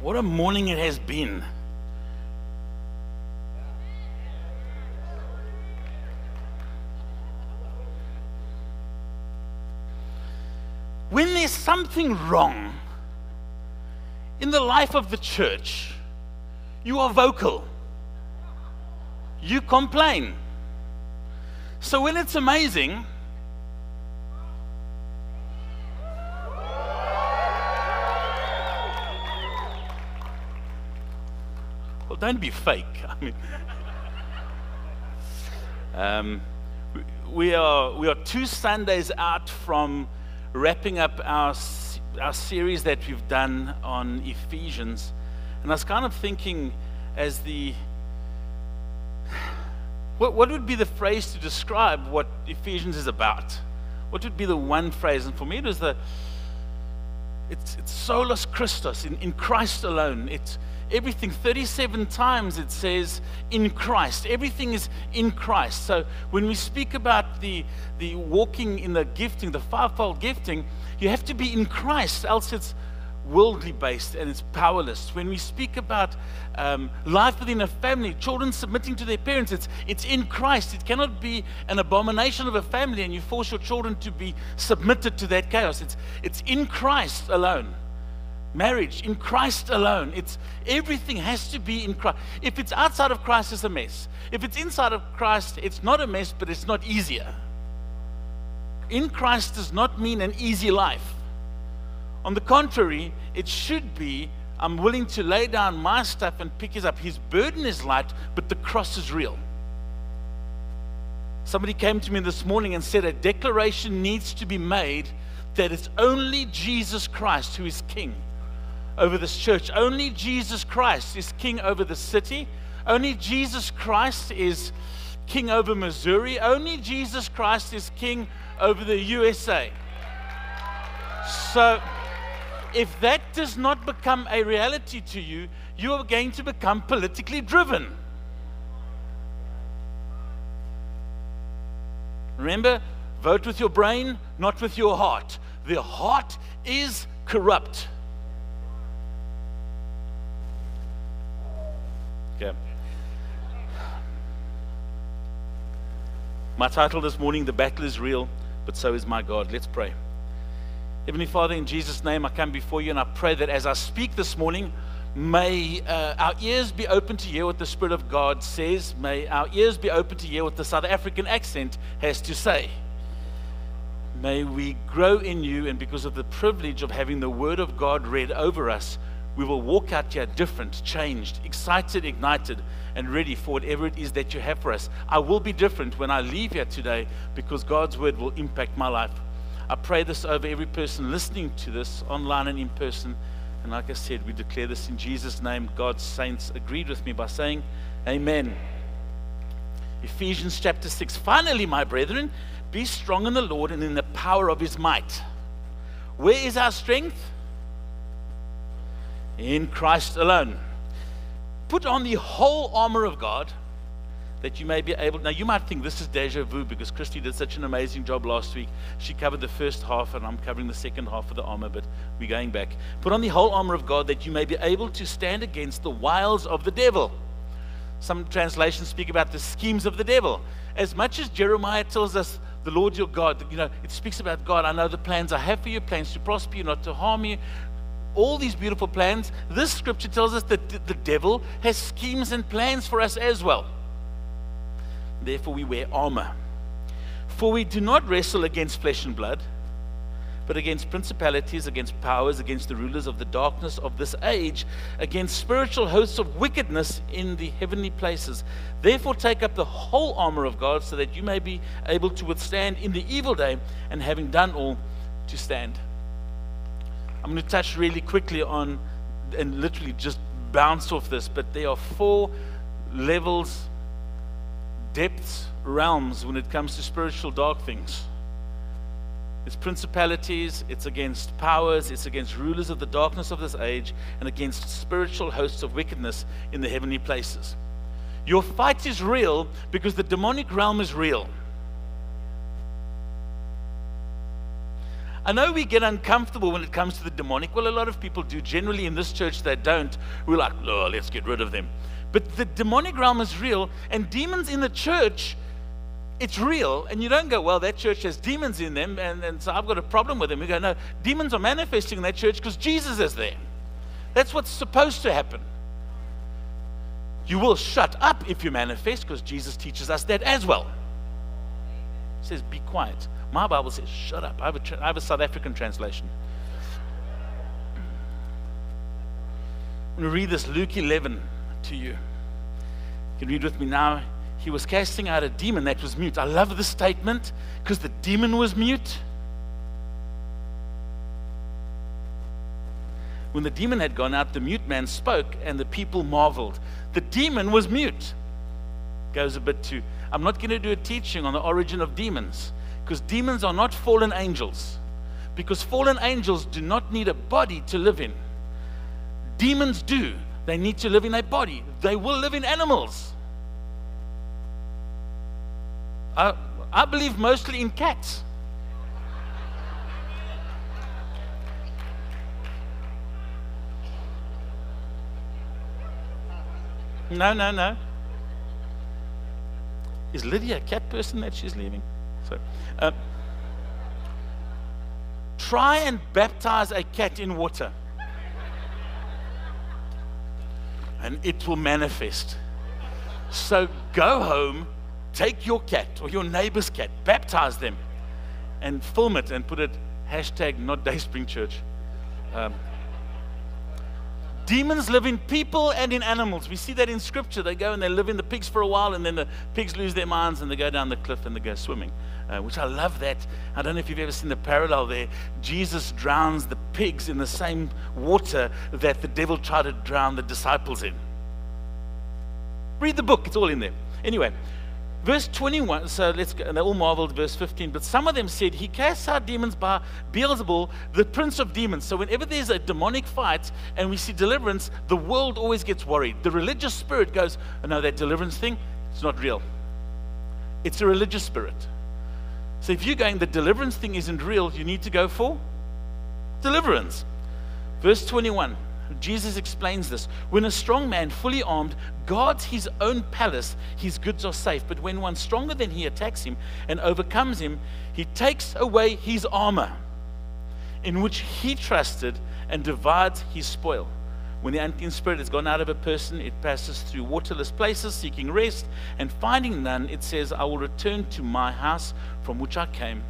What a morning it has been. When there's something wrong in the life of the church, you are vocal. You complain. So when it's amazing, don't be fake. I mean, um, we are we are two Sundays out from wrapping up our our series that we've done on Ephesians, and I was kind of thinking as the what, what would be the phrase to describe what Ephesians is about? What would be the one phrase? And for me, it was the it's, it's solus Christus, in, in Christ alone. It's everything. 37 times it says in Christ. Everything is in Christ. So when we speak about the, the walking in the gifting, the fivefold gifting, you have to be in Christ, else it's worldly based and it's powerless. When we speak about um, life within a family, children submitting to their parents, it's, it's in Christ. It cannot be an abomination of a family and you force your children to be submitted to that chaos. It's, it's in Christ alone. Marriage in Christ alone. It's everything has to be in Christ. If it's outside of Christ, it's a mess. If it's inside of Christ, it's not a mess, but it's not easier. In Christ does not mean an easy life. On the contrary, it should be I'm willing to lay down my stuff and pick his up. His burden is light, but the cross is real. Somebody came to me this morning and said a declaration needs to be made that it's only Jesus Christ who is king over this church. Only Jesus Christ is king over the city. Only Jesus Christ is king over Missouri. Only Jesus Christ is king over the USA. So, if that does not become a reality to you, you are going to become politically driven. Remember, vote with your brain, not with your heart. The heart is corrupt. Okay. My title this morning, The Battle is Real, but so is my God. Let's pray. Heavenly Father, in Jesus' name, I come before you and I pray that as I speak this morning, may uh, our ears be open to hear what the Spirit of God says. May our ears be open to hear what the South African accent has to say. May we grow in you, and because of the privilege of having the Word of God read over us, we will walk out here different, changed, excited, ignited, and ready for whatever it is that you have for us. I will be different when I leave here today because God's Word will impact my life. I pray this over every person listening to this online and in person. And like I said, we declare this in Jesus' name. God's saints agreed with me by saying, Amen. Ephesians chapter 6. Finally, my brethren, be strong in the Lord and in the power of his might. Where is our strength? In Christ alone. Put on the whole armor of God that you may be able. Now, you might think this is deja vu because Christy did such an amazing job last week. She covered the first half, and I'm covering the second half of the armor, but we're going back. Put on the whole armor of God that you may be able to stand against the wiles of the devil. Some translations speak about the schemes of the devil. As much as Jeremiah tells us, the Lord your God, you know, it speaks about God. I know the plans I have for you, plans to prosper you, not to harm you. All these beautiful plans. This scripture tells us that the devil has schemes and plans for us as well. Therefore, we wear armor. For we do not wrestle against flesh and blood, but against principalities, against powers, against the rulers of the darkness of this age, against spiritual hosts of wickedness in the heavenly places. Therefore, take up the whole armor of God so that you may be able to withstand in the evil day, and having done all, to stand. I'm going to touch really quickly on and literally just bounce off this, but there are four levels depths, realms when it comes to spiritual dark things. It's principalities, it's against powers, it's against rulers of the darkness of this age, and against spiritual hosts of wickedness in the heavenly places. Your fight is real because the demonic realm is real. I know we get uncomfortable when it comes to the demonic. Well, a lot of people do. Generally, in this church, they don't. We're like, oh, let's get rid of them. But the demonic realm is real, and demons in the church, it's real. And you don't go, well, that church has demons in them, and, and so I've got a problem with them. We go, no, demons are manifesting in that church because Jesus is there. That's what's supposed to happen. You will shut up if you manifest because Jesus teaches us that as well. He says, be quiet. My Bible says, shut up. I have a, I have a South African translation. I'm going to read this Luke 11 to you. You can read with me now. He was casting out a demon that was mute. I love this statement because the demon was mute. When the demon had gone out, the mute man spoke, and the people marveled. The demon was mute. Goes a bit too. I'm not going to do a teaching on the origin of demons because demons are not fallen angels. Because fallen angels do not need a body to live in. Demons do. They need to live in a body. They will live in animals. I, I believe mostly in cats. No, no, no. Is Lydia a cat person that she's leaving? So, uh, try and baptize a cat in water, and it will manifest. So go home, take your cat or your neighbor's cat, baptize them, and film it and put it hashtag not Dayspring Church. Um, Demons live in people and in animals. We see that in scripture. They go and they live in the pigs for a while, and then the pigs lose their minds and they go down the cliff and they go swimming, uh, which I love that. I don't know if you've ever seen the parallel there. Jesus drowns the pigs in the same water that the devil tried to drown the disciples in. Read the book, it's all in there. Anyway, Verse 21, so let's go, and they all marveled, verse 15. But some of them said, He casts out demons by Beelzebul, the prince of demons. So whenever there's a demonic fight and we see deliverance, the world always gets worried. The religious spirit goes, oh, No, that deliverance thing, it's not real. It's a religious spirit. So if you're going, the deliverance thing isn't real, you need to go for deliverance. Verse 21. Jesus explains this. When a strong man, fully armed, guards his own palace, his goods are safe. But when one stronger than he attacks him and overcomes him, he takes away his armor, in which he trusted, and divides his spoil. When the unclean spirit has gone out of a person, it passes through waterless places, seeking rest, and finding none, it says, I will return to my house from which I came.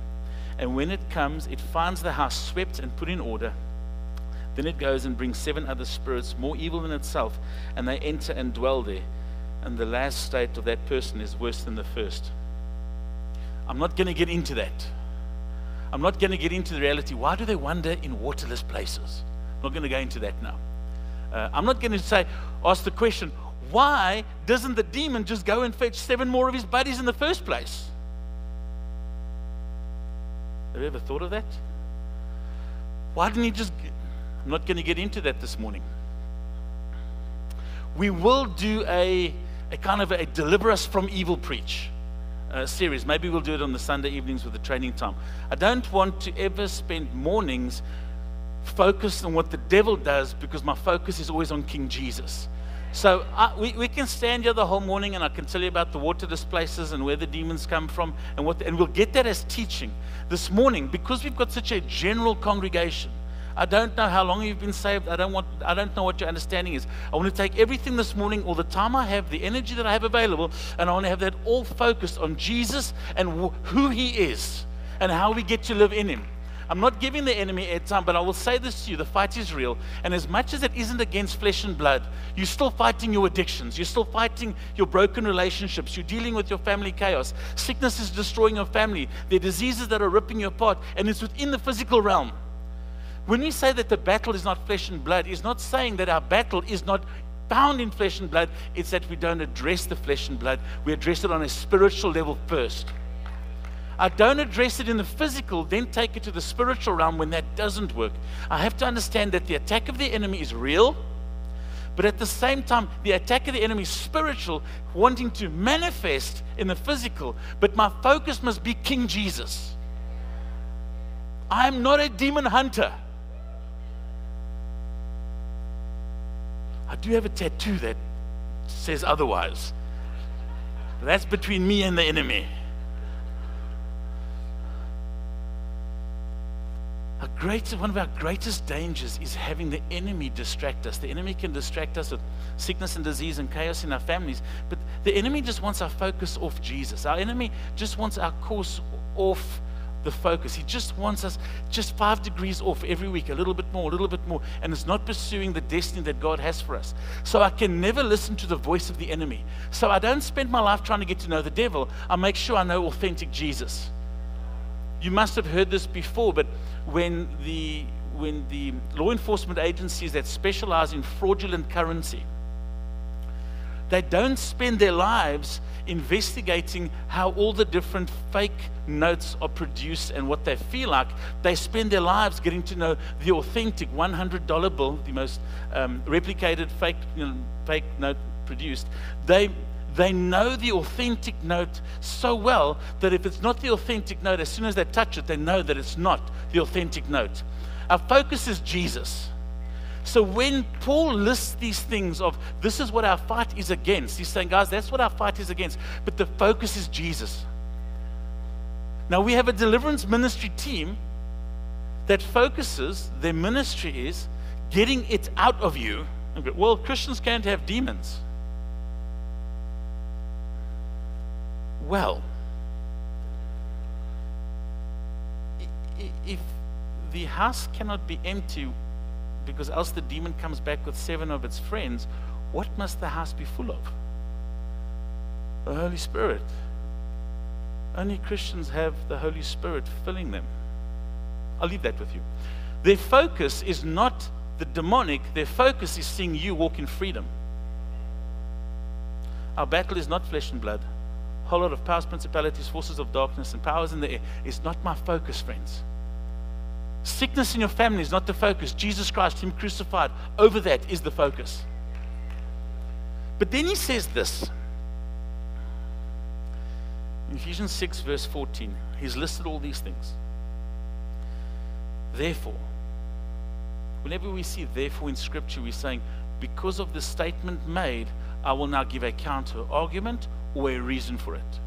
And when it comes, it finds the house swept and put in order. Then it goes and brings seven other spirits more evil than itself, and they enter and dwell there. And the last state of that person is worse than the first. I'm not going to get into that. I'm not going to get into the reality. Why do they wander in waterless places? I'm not going to go into that now. Uh, I'm not going to say, ask the question, why doesn't the demon just go and fetch seven more of his buddies in the first place? Have you ever thought of that? Why didn't he just I'm not going to get into that this morning. We will do a, a kind of a deliver us from evil preach uh, series. Maybe we'll do it on the Sunday evenings with the training time. I don't want to ever spend mornings focused on what the devil does because my focus is always on King Jesus. So I, we, we can stand here the whole morning and I can tell you about the water displaces and where the demons come from and what, the, and we'll get that as teaching. This morning, because we've got such a general congregation, I don't know how long you've been saved. I don't want I don't know what your understanding is. I want to take everything this morning, all the time I have, the energy that I have available, and I want to have that all focused on Jesus and who he is and how we get to live in him. I'm not giving the enemy airtime, but I will say this to you the fight is real. And as much as it isn't against flesh and blood, you're still fighting your addictions. You're still fighting your broken relationships. You're dealing with your family chaos. Sickness is destroying your family. There are diseases that are ripping you apart, and it's within the physical realm. When we say that the battle is not flesh and blood, it's not saying that our battle is not found in flesh and blood. It's that we don't address the flesh and blood. We address it on a spiritual level first. I don't address it in the physical, then take it to the spiritual realm when that doesn't work. I have to understand that the attack of the enemy is real, but at the same time, the attack of the enemy is spiritual, wanting to manifest in the physical. But my focus must be King Jesus. I'm not a demon hunter. Do you have a tattoo that says otherwise. That's between me and the enemy. Our greatest, one of our greatest dangers is having the enemy distract us. The enemy can distract us with sickness and disease and chaos in our families, but the enemy just wants our focus off Jesus. Our enemy just wants our course off the focus. He just wants us just five degrees off every week, a little bit more, a little bit more, and it's not pursuing the destiny that God has for us. So I can never listen to the voice of the enemy. So I don't spend my life trying to get to know the devil. I make sure I know authentic Jesus. You must have heard this before, but when the when the law enforcement agencies that specialize in fraudulent currency they don't spend their lives investigating how all the different fake notes are produced and what they feel like. They spend their lives getting to know the authentic $100 bill, the most um, replicated fake, you know, fake note produced. They they know the authentic note so well that if it's not the authentic note, as soon as they touch it, they know that it's not the authentic note. Our focus is Jesus. So when Paul lists these things of this is what our fight is against, he's saying, guys, that's what our fight is against. But the focus is Jesus. Now we have a deliverance ministry team that focuses, their ministry is getting it out of you. Well, Christians can't have demons. Well, if the house cannot be empty because else the demon comes back with seven of its friends, what must the house be full of? The Holy Spirit. Only Christians have the Holy Spirit filling them. I'll leave that with you. Their focus is not the demonic, their focus is seeing you walk in freedom. Our battle is not flesh and blood. A whole lot of powers, principalities, forces of darkness, and powers in the air is not my focus, friends. Sickness in your family is not the focus. Jesus Christ, Him crucified, over that is the focus. But then He says this in Ephesians 6, verse 14. He's listed all these things. Therefore, whenever we see therefore in Scripture, we're saying, because of the statement made, I will now give a counter argument or a reason for it.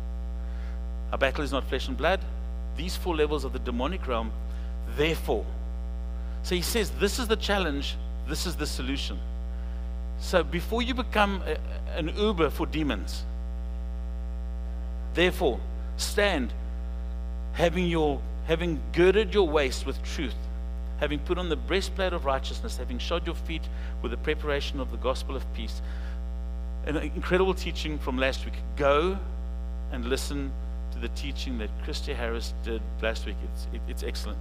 Our battle is not flesh and blood. These four levels of the demonic realm therefore. So he says, This is the challenge, this is the solution. So before you become a, an Uber for demons, therefore, stand, having, your, having girded your waist with truth, having put on the breastplate of righteousness, having shod your feet with the preparation of the gospel of peace. An incredible teaching from last week. Go and listen to the teaching that Christy Harris did last week. It's, it, it's excellent.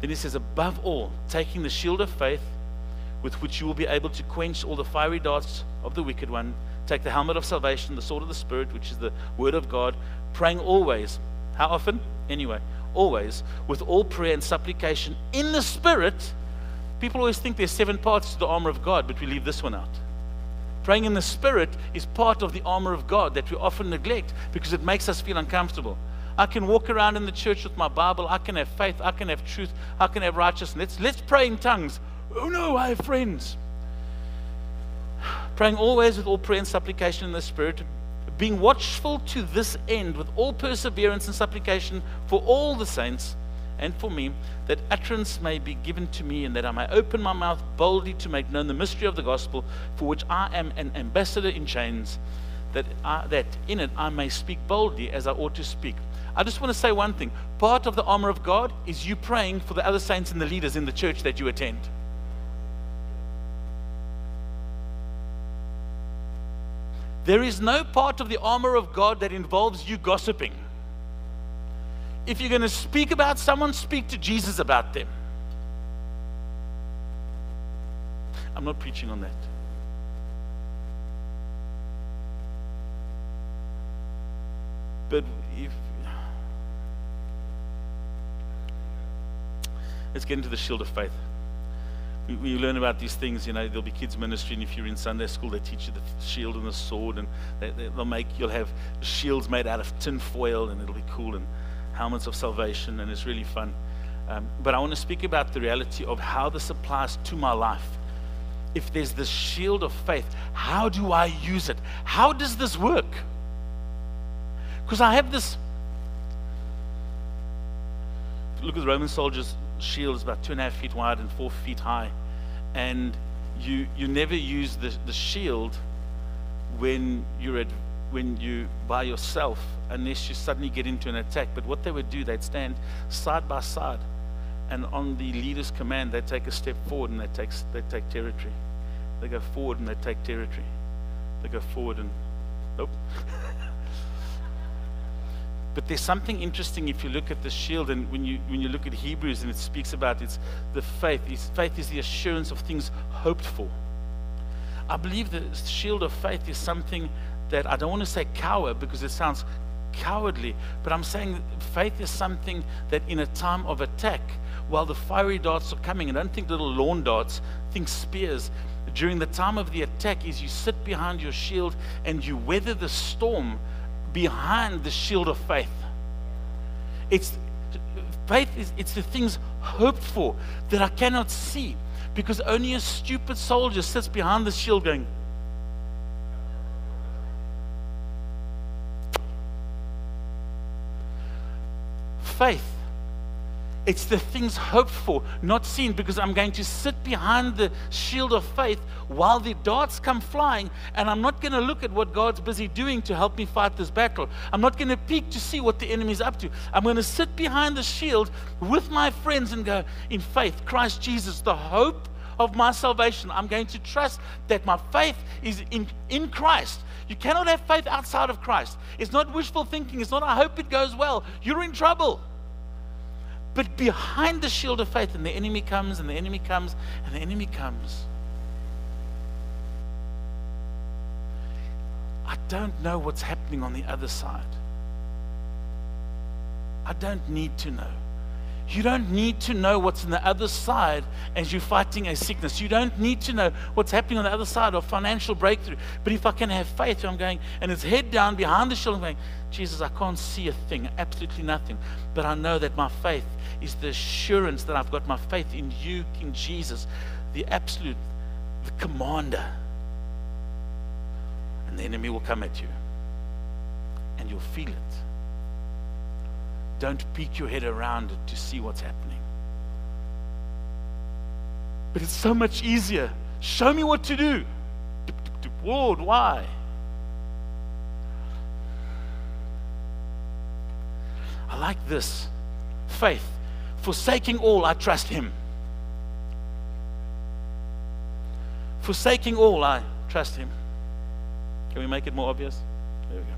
Then he says, above all, taking the shield of faith with which you will be able to quench all the fiery darts of the wicked one. Take the helmet of salvation, the sword of the Spirit, which is the word of God, praying always. How often? Anyway, always, with all prayer and supplication in the Spirit. People always think there's seven parts to the armor of God, but we leave this one out. Praying in the Spirit is part of the armor of God that we often neglect because it makes us feel uncomfortable. I can walk around in the church with my Bible. I can have faith. I can have truth. I can have righteousness. Let's, let's pray in tongues. Oh no, I have friends. Praying always with all prayer and supplication in the Spirit, being watchful to this end with all perseverance and supplication for all the saints and for me, that utterance may be given to me, and that I may open my mouth boldly to make known the mystery of the gospel, for which I am an ambassador in chains, that, I, that in it I may speak boldly as I ought to speak. I just want to say one thing. Part of the armor of God is you praying for the other saints and the leaders in the church that you attend. There is no part of the armor of God that involves you gossiping. If you're going to speak about someone, speak to Jesus about them. I'm not preaching on that. But if let's get into the shield of faith. We, we, learn about these things, you know, there'll be kids' ministry, and if you're in Sunday school, they teach you the shield and the sword, and they, will make, you'll have shields made out of tin foil, and it'll be cool, and helmets of salvation, and it's really fun. Um, but I want to speak about the reality of how this applies to my life. If there's this shield of faith, how do I use it? How does this work? Because I have this. Look at the Roman soldiers' shield is about two and a half feet wide and four feet high. And you, you never use the, the shield when you're at, when you by yourself unless you suddenly get into an attack. But what they would do, they'd stand side by side, and on the leader's command, they take a step forward and they take they take territory. They go forward and they take territory. They go forward and nope. Oh. But there's something interesting if you look at the shield and when you when you look at Hebrews and it speaks about it's the faith. It's, faith is the assurance of things hoped for. I believe the shield of faith is something that I don't want to say coward because it sounds cowardly, but I'm saying faith is something that in a time of attack, while the fiery darts are coming, and don't think little lawn darts, think spears. During the time of the attack, is you sit behind your shield and you weather the storm behind the shield of faith. It's faith is it's the things hoped for that I cannot see because only a stupid soldier sits behind the shield going, faith. It's the things hoped for, not seen, because I'm going to sit behind the shield of faith while the darts come flying, and I'm not going to look at what God's busy doing to help me fight this battle. I'm not going to peek to see what the enemy's up to. I'm going to sit behind the shield with my friends and go, in faith, Christ Jesus, the hope of my salvation. I'm going to trust that my faith is in, in Christ. You cannot have faith outside of Christ. It's not wishful thinking. It's not, I hope it goes well. You're in trouble. But behind the shield of faith, and the enemy comes, and the enemy comes, and the enemy comes. I don't know what's happening on the other side. I don't need to know. You don't need to know what's on the other side as you're fighting a sickness. You don't need to know what's happening on the other side of financial breakthrough. But if I can have faith, I'm going, and it's head down behind the shoulder, I'm going, Jesus, I can't see a thing, absolutely nothing. But I know that my faith is the assurance that I've got my faith in you, King Jesus, the absolute, the commander. And the enemy will come at you, and you'll feel it. Don't peek your head around to see what's happening. But it's so much easier. Show me what to do. Lord, why? I like this faith. Forsaking all, I trust Him. Forsaking all, I trust Him. Can we make it more obvious? There we go.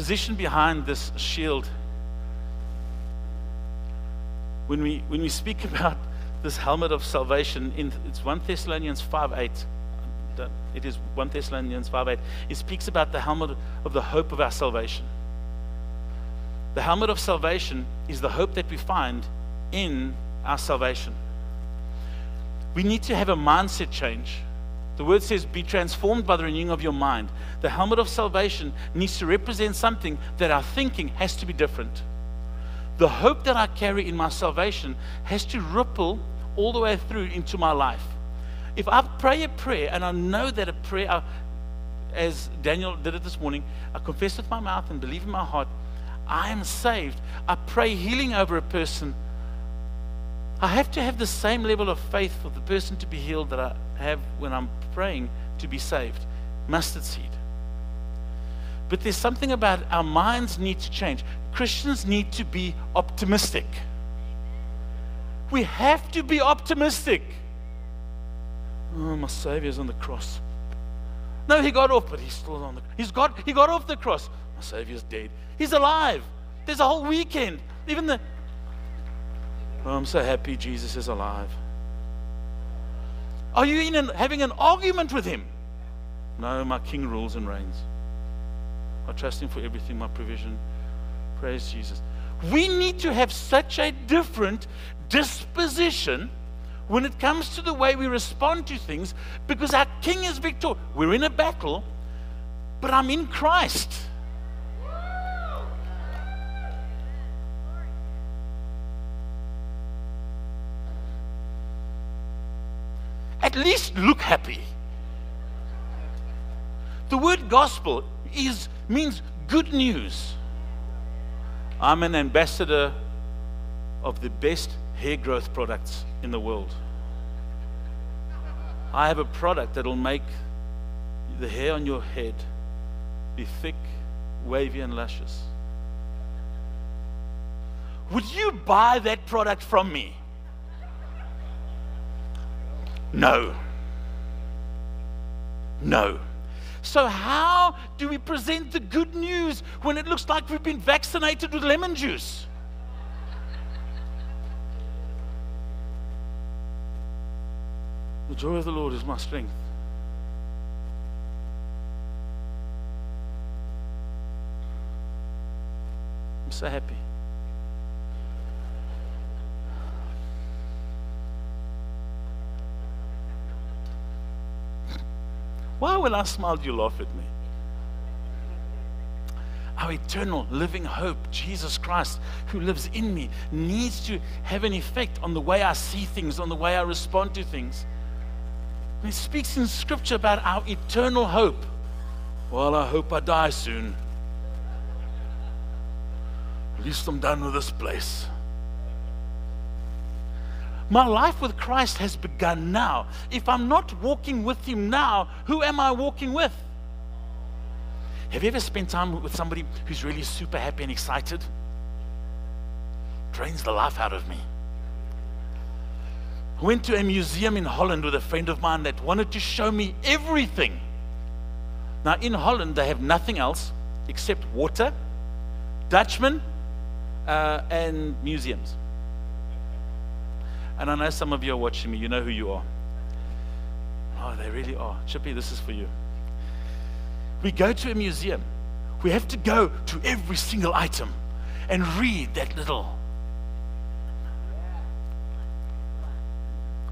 Position behind this shield. When we, when we speak about this helmet of salvation, in, it's 1 Thessalonians 5 8 it is 1 Thessalonians 5 8. It speaks about the helmet of the hope of our salvation. The helmet of salvation is the hope that we find in our salvation. We need to have a mindset change. The word says, be transformed by the renewing of your mind. The helmet of salvation needs to represent something that our thinking has to be different. The hope that I carry in my salvation has to ripple all the way through into my life. If I pray a prayer and I know that a prayer, as Daniel did it this morning, I confess with my mouth and believe in my heart, I am saved. I pray healing over a person. I have to have the same level of faith for the person to be healed that I have when I'm praying to be saved. Mustard seed. But there's something about our minds need to change. Christians need to be optimistic. We have to be optimistic. Oh, my Savior's on the cross. No, he got off, but he's still on the he's got he got off the cross. My Savior's dead. He's alive. There's a whole weekend. Even the Oh, I'm so happy Jesus is alive. Are you in an, having an argument with him? No, my king rules and reigns. I trust him for everything, my provision. Praise Jesus. We need to have such a different disposition when it comes to the way we respond to things because our king is victorious. We're in a battle, but I'm in Christ. At least look happy. The word gospel is, means good news. I'm an ambassador of the best hair growth products in the world. I have a product that'll make the hair on your head be thick, wavy, and luscious. Would you buy that product from me? No. No. So, how do we present the good news when it looks like we've been vaccinated with lemon juice? The joy of the Lord is my strength. I'm so happy. Why, when I smiled, you laugh at me? Our eternal living hope, Jesus Christ, who lives in me, needs to have an effect on the way I see things, on the way I respond to things. And he speaks in Scripture about our eternal hope. Well, I hope I die soon. At least I'm done with this place. My life with Christ has begun now. If I'm not walking with Him now, who am I walking with? Have you ever spent time with somebody who's really super happy and excited? Drains the life out of me. I went to a museum in Holland with a friend of mine that wanted to show me everything. Now, in Holland, they have nothing else except water, Dutchmen, uh, and museums. And I know some of you are watching me, you know who you are. Oh, they really are. Chippy, this is for you. We go to a museum, we have to go to every single item and read that little.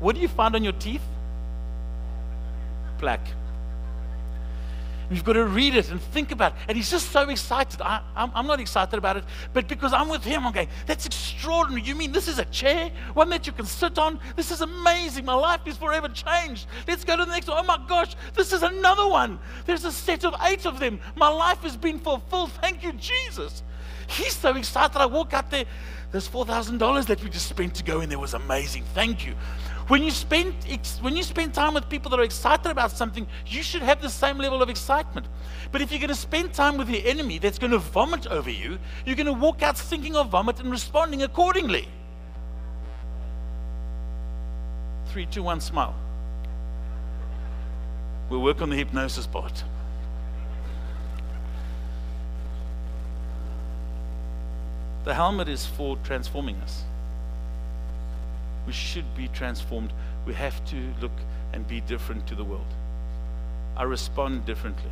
What do you find on your teeth? Plaque. You've got to read it and think about it. And he's just so excited. I, am not excited about it, but because I'm with him, I'm going, that's extraordinary. You mean this is a chair? One that you can sit on? This is amazing. My life is forever changed. Let's go to the next one. Oh my gosh, this is another one. There's a set of eight of them. My life has been fulfilled. Thank you, Jesus. He's so excited. I walk out there. There's $4,000 that we just spent to go in there was amazing. Thank you. When you spend when you spend time with people that are excited about something, you should have the same level of excitement. But if you're going to spend time with the enemy that's going to vomit over you, you're going to walk out thinking of vomit and responding accordingly. Three, two, one, smile. We'll work on the hypnosis part. The helmet is for transforming us we should be transformed. We have to look and be different to the world. I respond differently.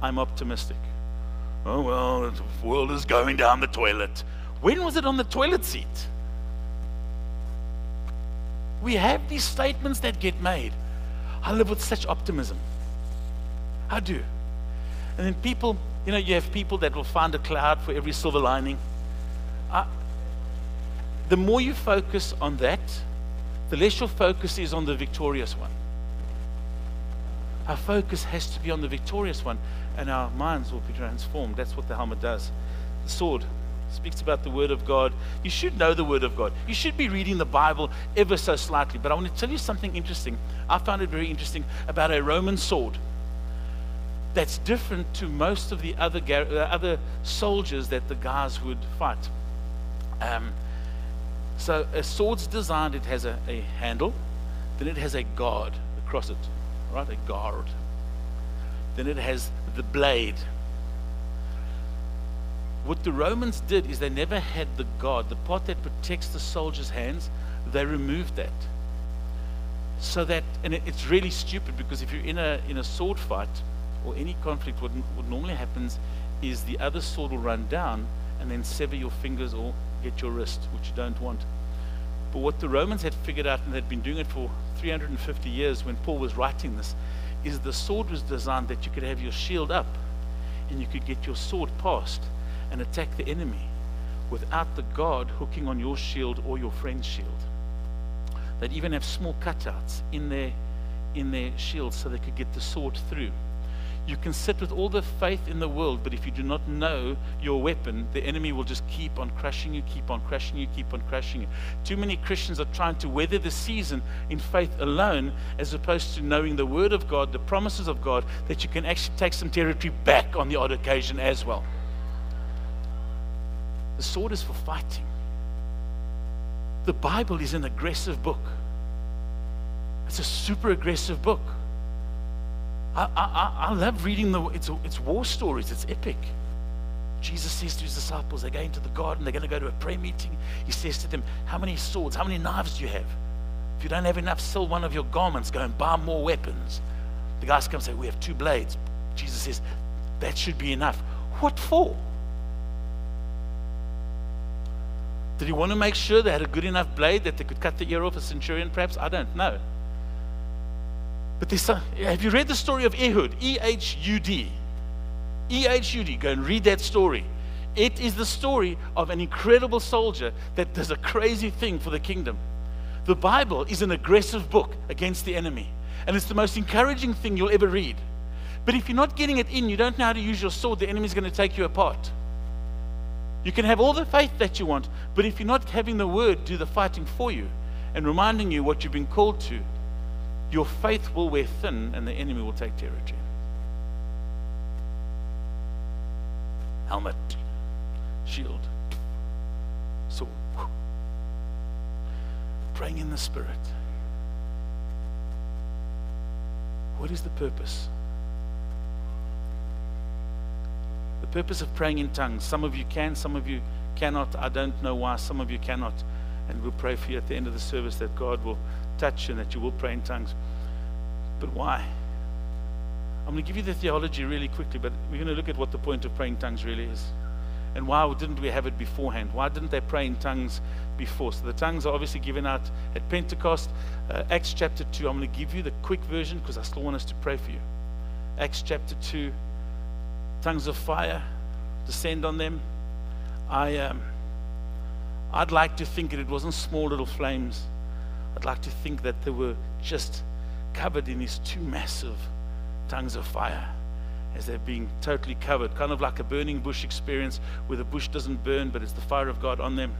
I'm optimistic. Oh, well, the world is going down the toilet. When was it on the toilet seat? We have these statements that get made. I live with such optimism. I do. And then people, you know, you have people that will find a cloud for every silver lining. I, the more you focus on that, the less your focus is on the victorious one. Our focus has to be on the victorious one, and our minds will be transformed. That's what the helmet does. The sword speaks about the Word of God. You should know the Word of God. You should be reading the Bible ever so slightly. But I want to tell you something interesting. I found it very interesting about a Roman sword that's different to most of the other, uh, other soldiers that the guys would fight. Um, so a sword's designed, it has a, a handle, then it has a guard across it, right? A guard. Then it has the blade. What the Romans did is they never had the guard, the part that protects the soldier's hands, they removed that. So that, and it, it's really stupid because if you're in a, in a sword fight or any conflict, what, what normally happens is the other sword will run down and then sever your fingers or get your wrist, which you don't want. But what the Romans had figured out and they'd been doing it for 350 years when Paul was writing this is the sword was designed that you could have your shield up and you could get your sword past and attack the enemy without the guard hooking on your shield or your friend's shield. They'd even have small cutouts in their, in their shields so they could get the sword through. You can sit with all the faith in the world, but if you do not know your weapon, the enemy will just keep on crushing you, keep on crushing you, keep on crushing you. Too many Christians are trying to weather the season in faith alone, as opposed to knowing the Word of God, the promises of God, that you can actually take some territory back on the odd occasion as well. The sword is for fighting. The Bible is an aggressive book. It's a super aggressive book. I, I, I love reading the it's, it's war stories, it's epic. Jesus says to his disciples, they're going to the garden, they're going to go to a prayer meeting. He says to them, How many swords, how many knives do you have? If you don't have enough, sell one of your garments, go and buy more weapons. The guys come and say, We have two blades. Jesus says, That should be enough. What for? Did he want to make sure they had a good enough blade that they could cut the ear off a centurion, perhaps? I don't know. But there's some, have you read the story of Ehud? E H U D. E H U D. Go and read that story. It is the story of an incredible soldier that does a crazy thing for the kingdom. The Bible is an aggressive book against the enemy, and it's the most encouraging thing you'll ever read. But if you're not getting it in, you don't know how to use your sword, the enemy's going to take you apart. You can have all the faith that you want, but if you're not having the word do the fighting for you and reminding you what you've been called to, your faith will wear thin and the enemy will take territory. Helmet, shield, sword. Praying in the Spirit. What is the purpose? The purpose of praying in tongues. Some of you can, some of you cannot. I don't know why some of you cannot. And we'll pray for you at the end of the service that God will touch and that you will pray in tongues. But why? I'm going to give you the theology really quickly, but we're going to look at what the point of praying tongues really is. And why didn't we have it beforehand? Why didn't they pray in tongues before? So the tongues are obviously given out at Pentecost. Uh, Acts chapter 2, I'm going to give you the quick version because I still want us to pray for you. Acts chapter 2, tongues of fire descend on them. I, um, I'd like to think that it wasn't small little flames. I'd like to think that they were just covered in these two massive tongues of fire as they're being totally covered, kind of like a burning bush experience where the bush doesn't burn, but it's the fire of God on them.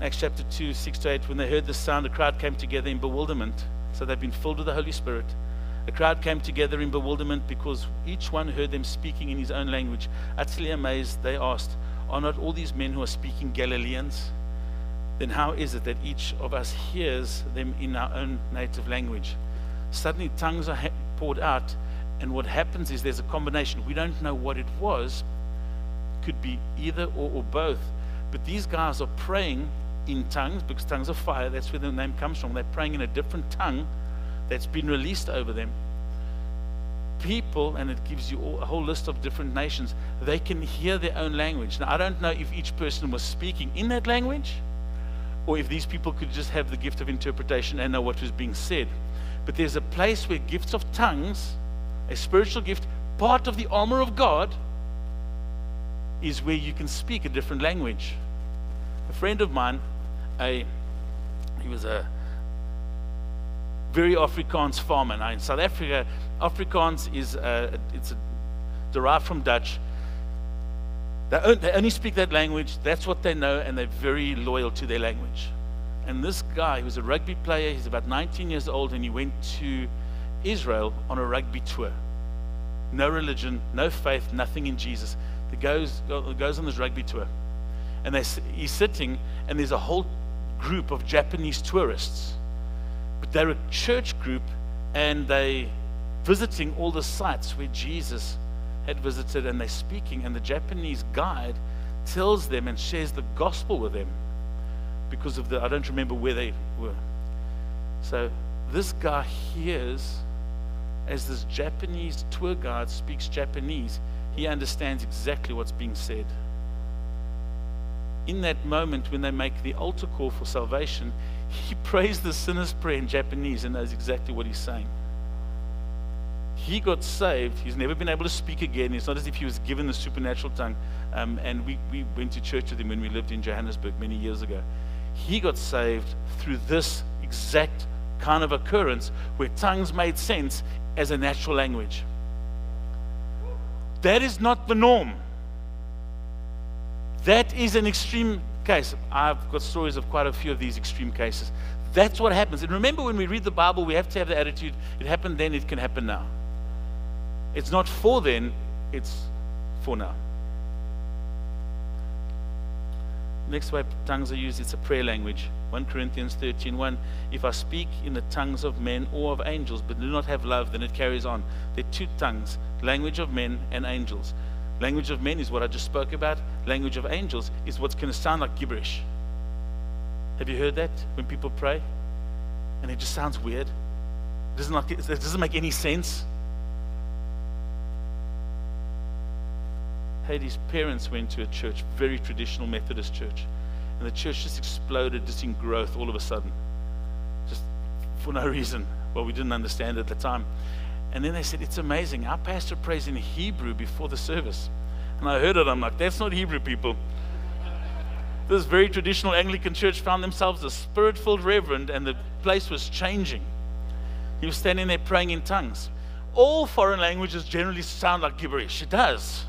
Acts chapter 2, 6 to 8, when they heard the sound, the crowd came together in bewilderment. So they've been filled with the Holy Spirit. The crowd came together in bewilderment because each one heard them speaking in his own language. Utterly amazed, they asked, Are not all these men who are speaking Galileans? Then how is it that each of us hears them in our own native language? Suddenly, tongues are poured out, and what happens is there's a combination. We don't know what it was, could be either or, or both. But these guys are praying in tongues because tongues are fire. That's where the name comes from. They're praying in a different tongue that's been released over them. People, and it gives you a whole list of different nations, they can hear their own language. Now, I don't know if each person was speaking in that language or if these people could just have the gift of interpretation and know what was being said. But there's a place where gifts of tongues, a spiritual gift, part of the armor of God, is where you can speak a different language. A friend of mine, a he was a very Afrikaans farmer. Now in South Africa, Afrikaans is a, it's a, derived from Dutch they, only speak that language. That's what they know, and they're very loyal to their language. And this guy, who's a rugby player, he's about 19 years old, and he went to Israel on a rugby tour. No religion, no faith, nothing in Jesus. He goes, goes on this rugby tour. And they, he's sitting, and there's a whole group of Japanese tourists. But they're a church group, and they're visiting all the sites where Jesus had visited and they're speaking, and the Japanese guide tells them and shares the gospel with them because of the, I don't remember where they were. So this guy hears, as this Japanese tour guide speaks Japanese, he understands exactly what's being said. In that moment, when they make the altar call for salvation, he prays the sinner's prayer in Japanese and knows exactly what he's saying. He got saved. He's never been able to speak again. It's not as if he was given the supernatural tongue. Um, and we, we went to church with him when we lived in Johannesburg many years ago. he got saved through this exact kind of occurrence where tongues made sense as a natural language. That is not the norm. That is an extreme case. I've got stories of quite a few of these extreme cases. That's what happens. And remember, when we read the Bible, we have to have the attitude it happened then, it can happen now. It's not for then, it's for now. Next way tongues are used, it's a prayer language. 1 Corinthians 13 1. If I speak in the tongues of men or of angels, but do not have love, then it carries on. There are two tongues language of men and angels. Language of men is what I just spoke about. Language of angels is what's going to sound like gibberish. Have you heard that when people pray? And it just sounds weird. It doesn't, like, it doesn't make any sense. Heidi's parents went to a church, very traditional Methodist church. And the church just exploded just in growth all of a sudden. Just for no reason. Well, we didn't understand at the time. And then they said, It's amazing. Our pastor prays in Hebrew before the service. And I heard it. I'm like, That's not Hebrew, people. This very traditional Anglican church found themselves a spirit filled reverend, and the place was changing. He was standing there praying in tongues. All foreign languages generally sound like gibberish. It does.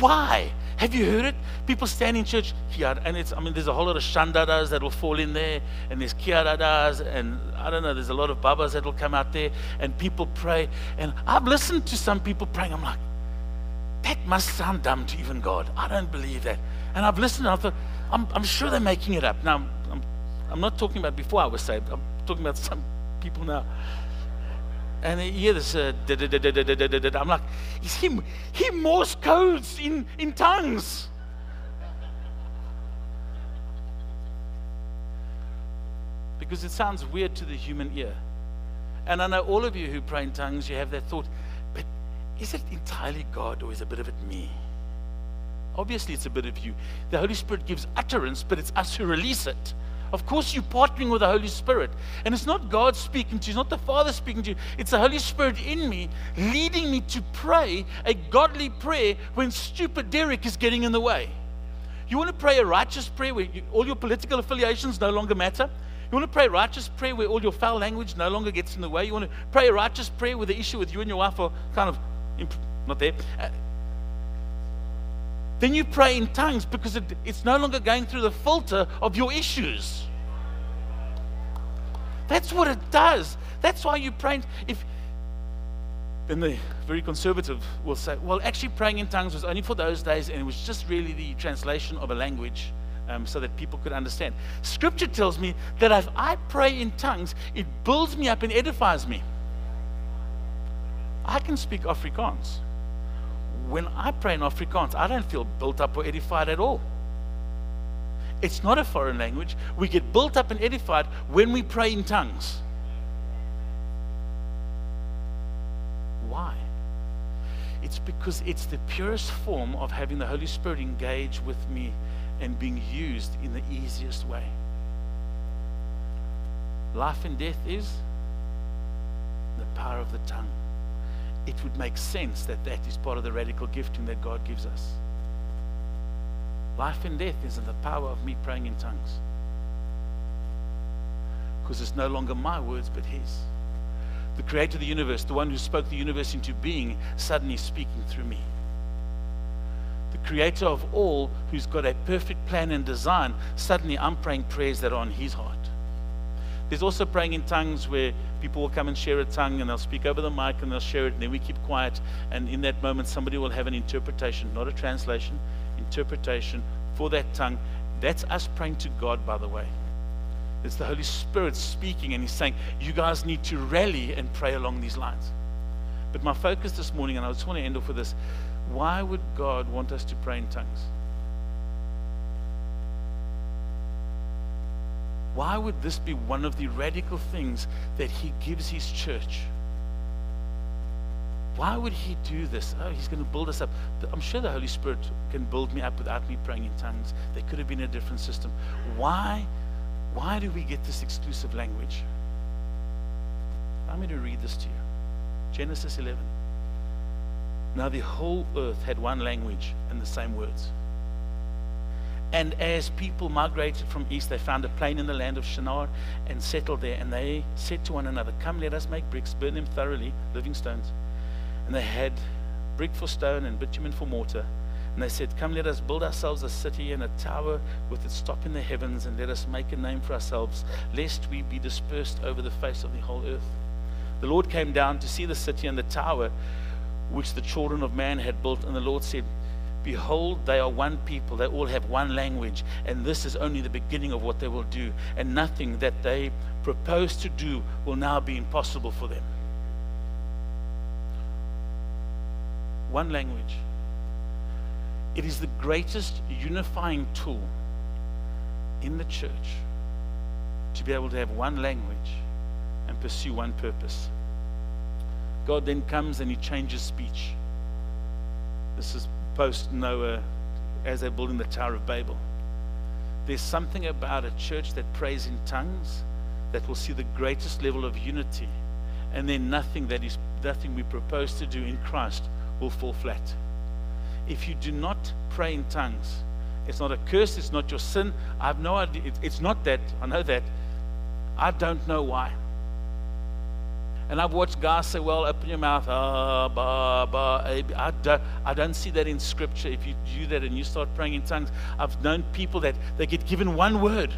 Why? Have you heard it? People stand in church and it's, I mean, there's a whole lot of shandadas that will fall in there, and there's kiaradas, and I don't know, there's a lot of babas that will come out there, and people pray. And I've listened to some people praying, I'm like, that must sound dumb to even God. I don't believe that. And I've listened, and I thought, I'm, I'm sure they're making it up. Now, I'm, I'm not talking about before I was saved, I'm talking about some people now. And you hear this, uh, I'm like, is he, he Morse codes in, in tongues. Because it sounds weird to the human ear. And I know all of you who pray in tongues, you have that thought, but is it entirely God or is a bit of it me? Obviously, it's a bit of you. The Holy Spirit gives utterance, but it's us who release it. Of course, you're partnering with the Holy Spirit. And it's not God speaking to you, it's not the Father speaking to you. It's the Holy Spirit in me leading me to pray a godly prayer when stupid Derek is getting in the way. You want to pray a righteous prayer where you, all your political affiliations no longer matter? You want to pray righteous prayer where all your foul language no longer gets in the way? You want to pray a righteous prayer where the issue with you and your wife are kind of imp- not there? Uh, then you pray in tongues because it, it's no longer going through the filter of your issues. That's what it does. That's why you pray. If then the very conservative will say, well, actually, praying in tongues was only for those days, and it was just really the translation of a language um, so that people could understand. Scripture tells me that if I pray in tongues, it builds me up and edifies me. I can speak Afrikaans when I pray in Afrikaans, I don't feel built up or edified at all. It's not a foreign language. We get built up and edified when we pray in tongues. Why? It's because it's the purest form of having the Holy Spirit engage with me and being used in the easiest way. Life and death is the power of the tongue it would make sense that that is part of the radical gifting that God gives us. Life and death is in the power of me praying in tongues. Because it's no longer my words, but His. The creator of the universe, the one who spoke the universe into being, suddenly speaking through me. The creator of all, who's got a perfect plan and design, suddenly I'm praying prayers that are on His heart. There's also praying in tongues where people will come and share a tongue and they'll speak over the mic and they'll share it and then we keep quiet. And in that moment, somebody will have an interpretation, not a translation, interpretation for that tongue. That's us praying to God, by the way. It's the Holy Spirit speaking and He's saying, You guys need to rally and pray along these lines. But my focus this morning, and I just want to end off with this why would God want us to pray in tongues? Why would this be one of the radical things that he gives his church? Why would he do this? Oh, he's going to build us up. I'm sure the Holy Spirit can build me up without me praying in tongues. There could have been a different system. Why, why do we get this exclusive language? I'm going to read this to you. Genesis 11. Now the whole earth had one language and the same words. And as people migrated from east, they found a plain in the land of Shinar and settled there. And they said to one another, Come, let us make bricks, burn them thoroughly, living stones. And they had brick for stone and bitumen for mortar. And they said, Come, let us build ourselves a city and a tower with its top in the heavens, and let us make a name for ourselves, lest we be dispersed over the face of the whole earth. The Lord came down to see the city and the tower which the children of man had built. And the Lord said, Behold, they are one people. They all have one language. And this is only the beginning of what they will do. And nothing that they propose to do will now be impossible for them. One language. It is the greatest unifying tool in the church to be able to have one language and pursue one purpose. God then comes and he changes speech. This is post Noah as they're building the Tower of Babel. There's something about a church that prays in tongues that will see the greatest level of unity, and then nothing that is nothing we propose to do in Christ will fall flat. If you do not pray in tongues, it's not a curse, it's not your sin. I have no idea. It's not that. I know that. I don't know why. And I've watched guys say, well, open your mouth. Ah, bah, bah, I, don't, I don't see that in Scripture. If you do that and you start praying in tongues, I've known people that they get given one word.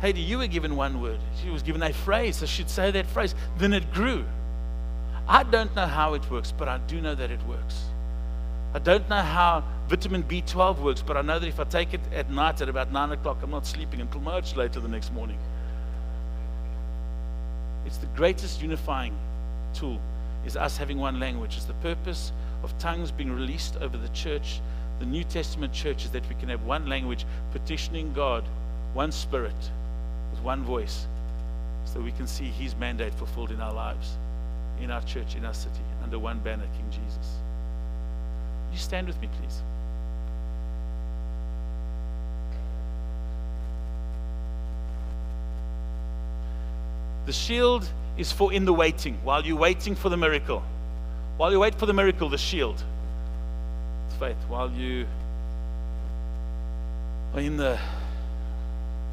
Heidi, you were given one word. She was given a phrase, so she'd say that phrase. Then it grew. I don't know how it works, but I do know that it works. I don't know how vitamin B12 works, but I know that if I take it at night at about 9 o'clock, I'm not sleeping until much later the next morning. It's the greatest unifying tool is us having one language. It's the purpose of tongues being released over the church, the New Testament church, is that we can have one language, petitioning God, one spirit, with one voice, so we can see His mandate fulfilled in our lives, in our church, in our city, under one banner, King Jesus. Would you stand with me, please? The shield is for in the waiting, while you're waiting for the miracle. While you wait for the miracle, the shield. It's faith. While you are in the,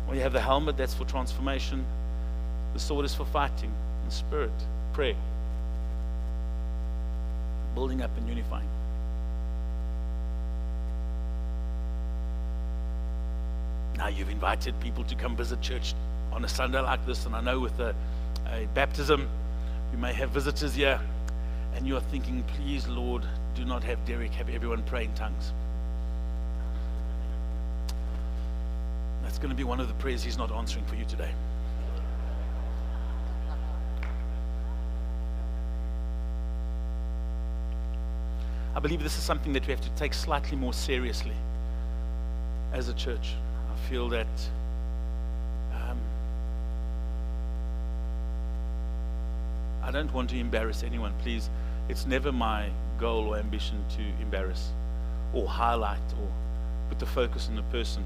while you have the helmet, that's for transformation. The sword is for fighting. The spirit, prayer. Building up and unifying. Now you've invited people to come visit church on a Sunday like this, and I know with a, a baptism, we may have visitors here, and you are thinking, please, Lord, do not have Derek have everyone pray in tongues. That's going to be one of the prayers he's not answering for you today. I believe this is something that we have to take slightly more seriously as a church. Feel that um, I don't want to embarrass anyone, please. It's never my goal or ambition to embarrass or highlight or put the focus on the person,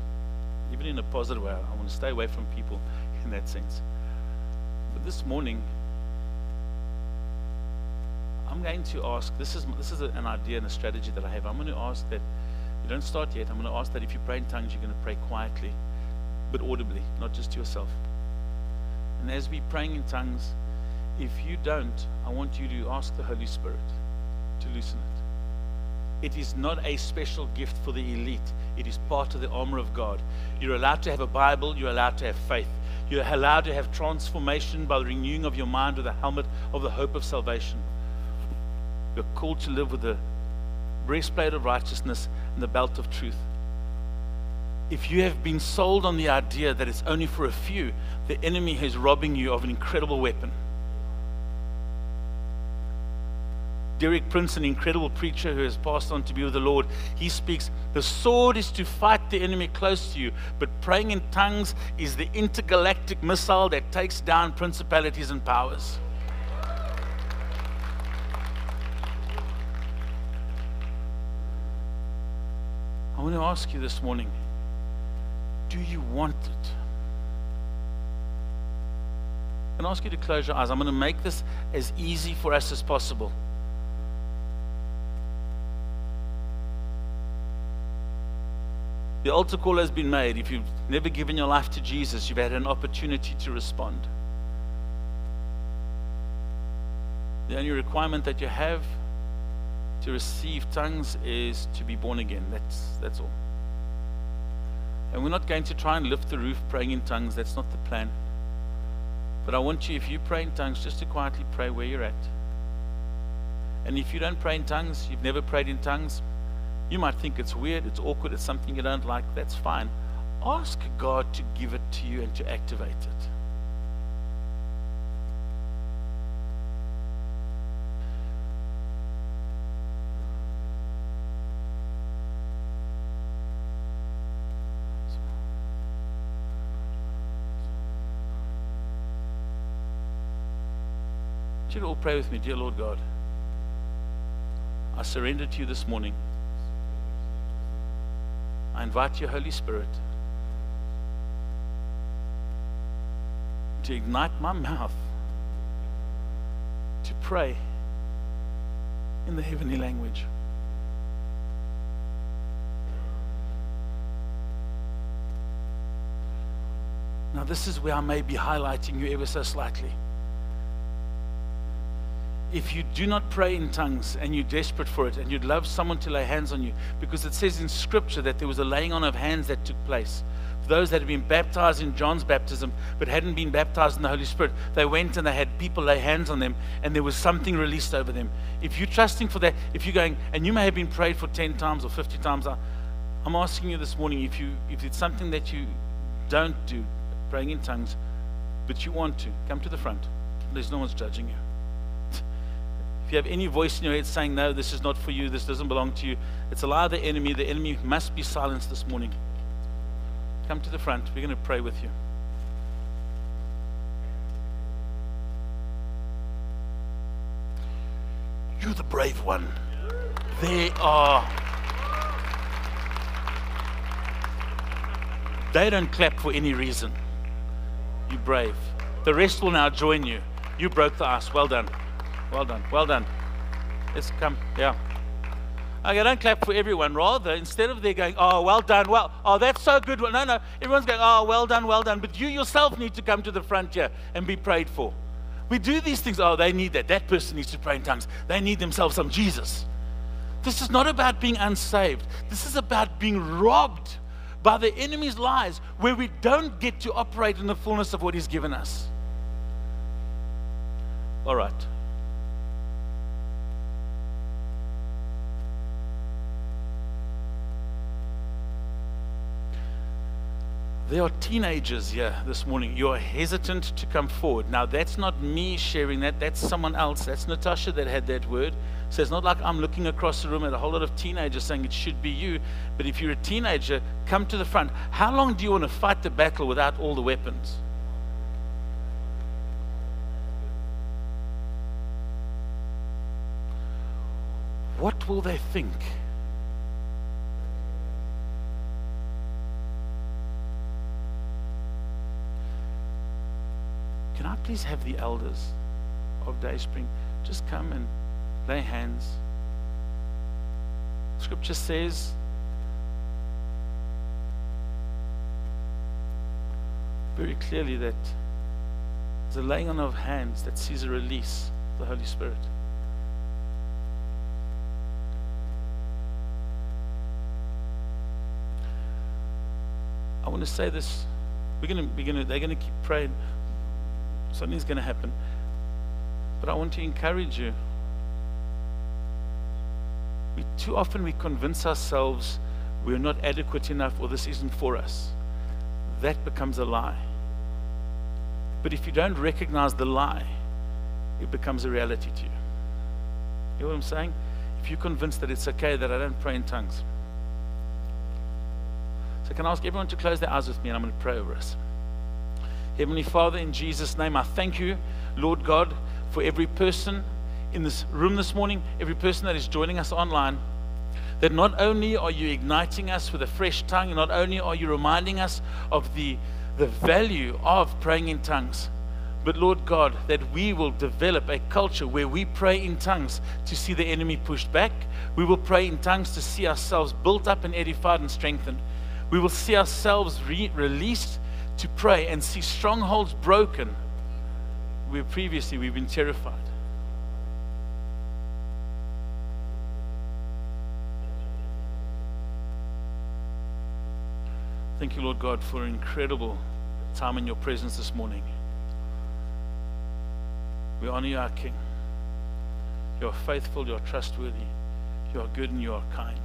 even in a positive way. I want to stay away from people in that sense. But this morning, I'm going to ask this is, this is an idea and a strategy that I have. I'm going to ask that you don't start yet. I'm going to ask that if you pray in tongues, you're going to pray quietly, but audibly, not just to yourself. And as we're praying in tongues, if you don't, I want you to ask the Holy Spirit to loosen it. It is not a special gift for the elite, it is part of the armor of God. You're allowed to have a Bible, you're allowed to have faith. You're allowed to have transformation by the renewing of your mind with the helmet of the hope of salvation. You're called to live with the breastplate of righteousness and the belt of truth. If you have been sold on the idea that it's only for a few, the enemy is robbing you of an incredible weapon. Derek Prince, an incredible preacher who has passed on to be with the Lord, he speaks the sword is to fight the enemy close to you, but praying in tongues is the intergalactic missile that takes down principalities and powers. want to ask you this morning do you want it? And ask you to close your eyes. I'm going to make this as easy for us as possible. The altar call has been made. If you've never given your life to Jesus, you've had an opportunity to respond. The only requirement that you have to receive tongues is to be born again. That's, that's all. And we're not going to try and lift the roof praying in tongues. That's not the plan. But I want you, if you pray in tongues, just to quietly pray where you're at. And if you don't pray in tongues, you've never prayed in tongues, you might think it's weird, it's awkward, it's something you don't like. That's fine. Ask God to give it to you and to activate it. You all pray with me, dear Lord God. I surrender to you this morning. I invite your Holy Spirit to ignite my mouth to pray in the heavenly language. Now, this is where I may be highlighting you ever so slightly if you do not pray in tongues and you're desperate for it and you'd love someone to lay hands on you, because it says in Scripture that there was a laying on of hands that took place. For those that had been baptized in John's baptism but hadn't been baptized in the Holy Spirit, they went and they had people lay hands on them and there was something released over them. If you're trusting for that, if you're going, and you may have been prayed for 10 times or 50 times, I'm asking you this morning if, you, if it's something that you don't do, praying in tongues, but you want to, come to the front. There's no one's judging you. If you have any voice in your head saying, No, this is not for you, this doesn't belong to you, it's a lie of the enemy. The enemy must be silenced this morning. Come to the front. We're going to pray with you. You're the brave one. They are. They don't clap for any reason. You're brave. The rest will now join you. You broke the ice. Well done. Well done. Well done. Let's come. Yeah. Okay, don't clap for everyone. Rather, instead of they going, oh, well done, well, oh, that's so good. No, no. Everyone's going, oh, well done, well done. But you yourself need to come to the front here and be prayed for. We do these things. Oh, they need that. That person needs to pray in tongues. They need themselves some Jesus. This is not about being unsaved. This is about being robbed by the enemy's lies where we don't get to operate in the fullness of what he's given us. All right. There are teenagers here this morning. You are hesitant to come forward. Now, that's not me sharing that. That's someone else. That's Natasha that had that word. So it's not like I'm looking across the room at a whole lot of teenagers saying it should be you. But if you're a teenager, come to the front. How long do you want to fight the battle without all the weapons? What will they think? Please have the elders of Dayspring just come and lay hands? Scripture says, very clearly that the laying on of hands that sees a release of the Holy Spirit. I want to say this. We're to, we're to, they're going to keep praying. Something's going to happen. But I want to encourage you. We, too often we convince ourselves we're not adequate enough or this isn't for us. That becomes a lie. But if you don't recognize the lie, it becomes a reality to you. You know what I'm saying? If you're convinced that it's okay that I don't pray in tongues. So, can I ask everyone to close their eyes with me and I'm going to pray over us. Heavenly Father, in Jesus' name, I thank you, Lord God, for every person in this room this morning, every person that is joining us online. That not only are you igniting us with a fresh tongue, not only are you reminding us of the, the value of praying in tongues, but Lord God, that we will develop a culture where we pray in tongues to see the enemy pushed back. We will pray in tongues to see ourselves built up and edified and strengthened. We will see ourselves re- released to pray and see strongholds broken where previously we've been terrified. Thank you, Lord God, for an incredible time in your presence this morning. We honor you, our King. You are faithful, you are trustworthy, you are good, and you are kind.